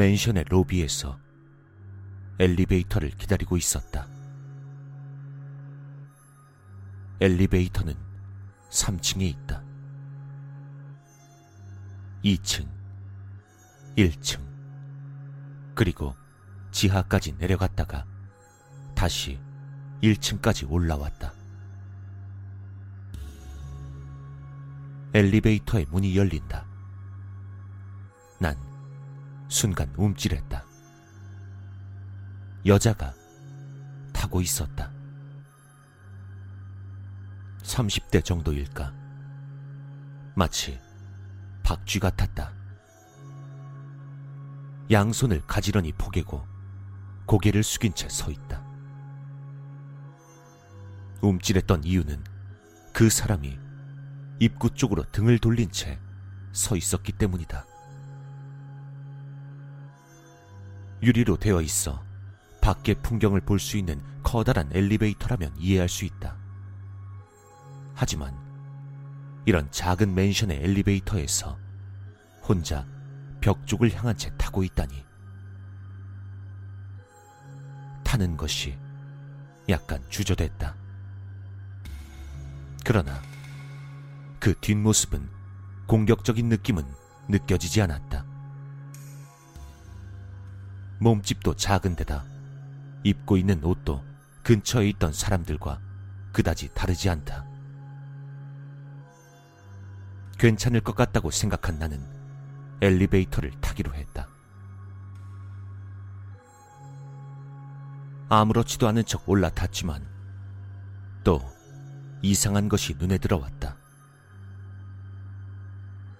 맨션의 로비에서 엘리베이터를 기다리고 있었다. 엘리베이터는 3층에 있다. 2층, 1층, 그리고 지하까지 내려갔다가 다시 1층까지 올라왔다. 엘리베이터의 문이 열린다. 난 순간 움찔했다. 여자가 타고 있었다. 30대 정도일까? 마치 박쥐 같았다. 양손을 가지런히 포개고 고개를 숙인 채 서 있다. 움찔했던 이유는 그 사람이 입구 쪽으로 등을 돌린 채 서 있었기 때문이다. 유리로 되어 있어 밖의 풍경을 볼 수 있는 커다란 엘리베이터라면 이해할 수 있다. 하지만 이런 작은 맨션의 엘리베이터에서 혼자 벽 쪽을 향한 채 타고 있다니. 타는 것이 약간 주저됐다. 그러나 그 뒷모습은 공격적인 느낌은 느껴지지 않았다. 몸집도 작은 데다 입고 있는 옷도 근처에 있던 사람들과 그다지 다르지 않다. 괜찮을 것 같다고 생각한 나는 엘리베이터를 타기로 했다. 아무렇지도 않은 척 올라탔지만 또 이상한 것이 눈에 들어왔다.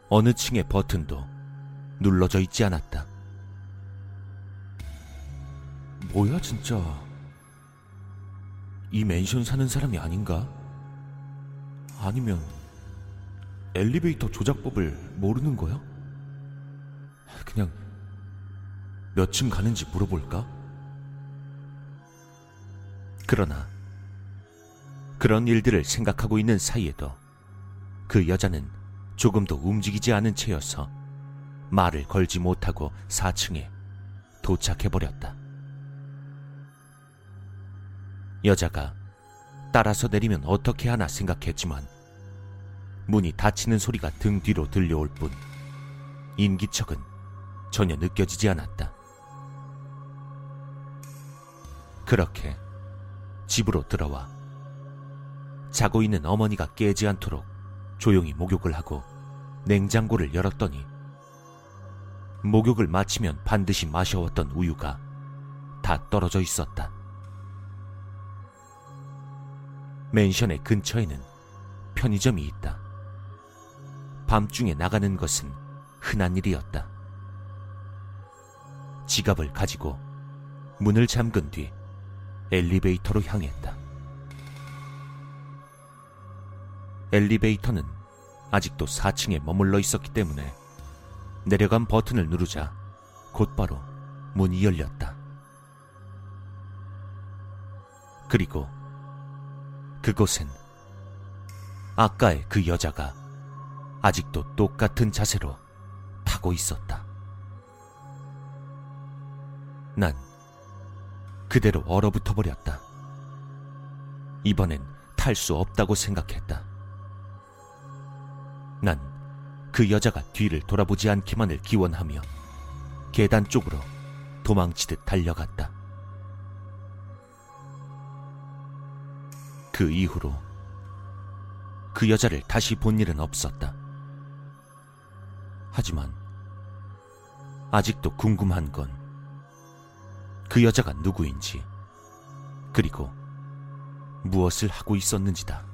어느 층의 버튼도 눌러져 있지 않았다. 뭐야, 진짜. 이 맨션 사는 사람이 아닌가? 아니면 엘리베이터 조작법을 모르는 거야? 그냥 몇 층 가는지 물어볼까? 그러나 그런 일들을 생각하고 있는 사이에도 그 여자는 조금도 움직이지 않은 채여서 말을 걸지 못하고 4층에 도착해버렸다. 여자가 따라서 내리면 어떻게 하나 생각했지만 문이 닫히는 소리가 등 뒤로 들려올 뿐 인기척은 전혀 느껴지지 않았다. 그렇게 집으로 들어와 자고 있는 어머니가 깨지 않도록 조용히 목욕을 하고 냉장고를 열었더니 목욕을 마치면 반드시 마셔왔던 우유가 다 떨어져 있었다. 맨션의 근처에는 편의점이 있다. 밤중에 나가는 것은 흔한 일이었다. 지갑을 가지고 문을 잠근 뒤 엘리베이터로 향했다. 엘리베이터는 아직도 4층에 머물러 있었기 때문에 내려간 버튼을 누르자 곧바로 문이 열렸다. 그리고 그곳엔 아까의 그 여자가 아직도 똑같은 자세로 타고 있었다. 난 그대로 얼어붙어 버렸다. 이번엔 탈 수 없다고 생각했다. 난 그 여자가 뒤를 돌아보지 않기만을 기원하며 계단 쪽으로 도망치듯 달려갔다. 그 이후로 그 여자를 다시 본 일은 없었다. 하지만 아직도 궁금한 건 그 여자가 누구인지 그리고 무엇을 하고 있었는지다.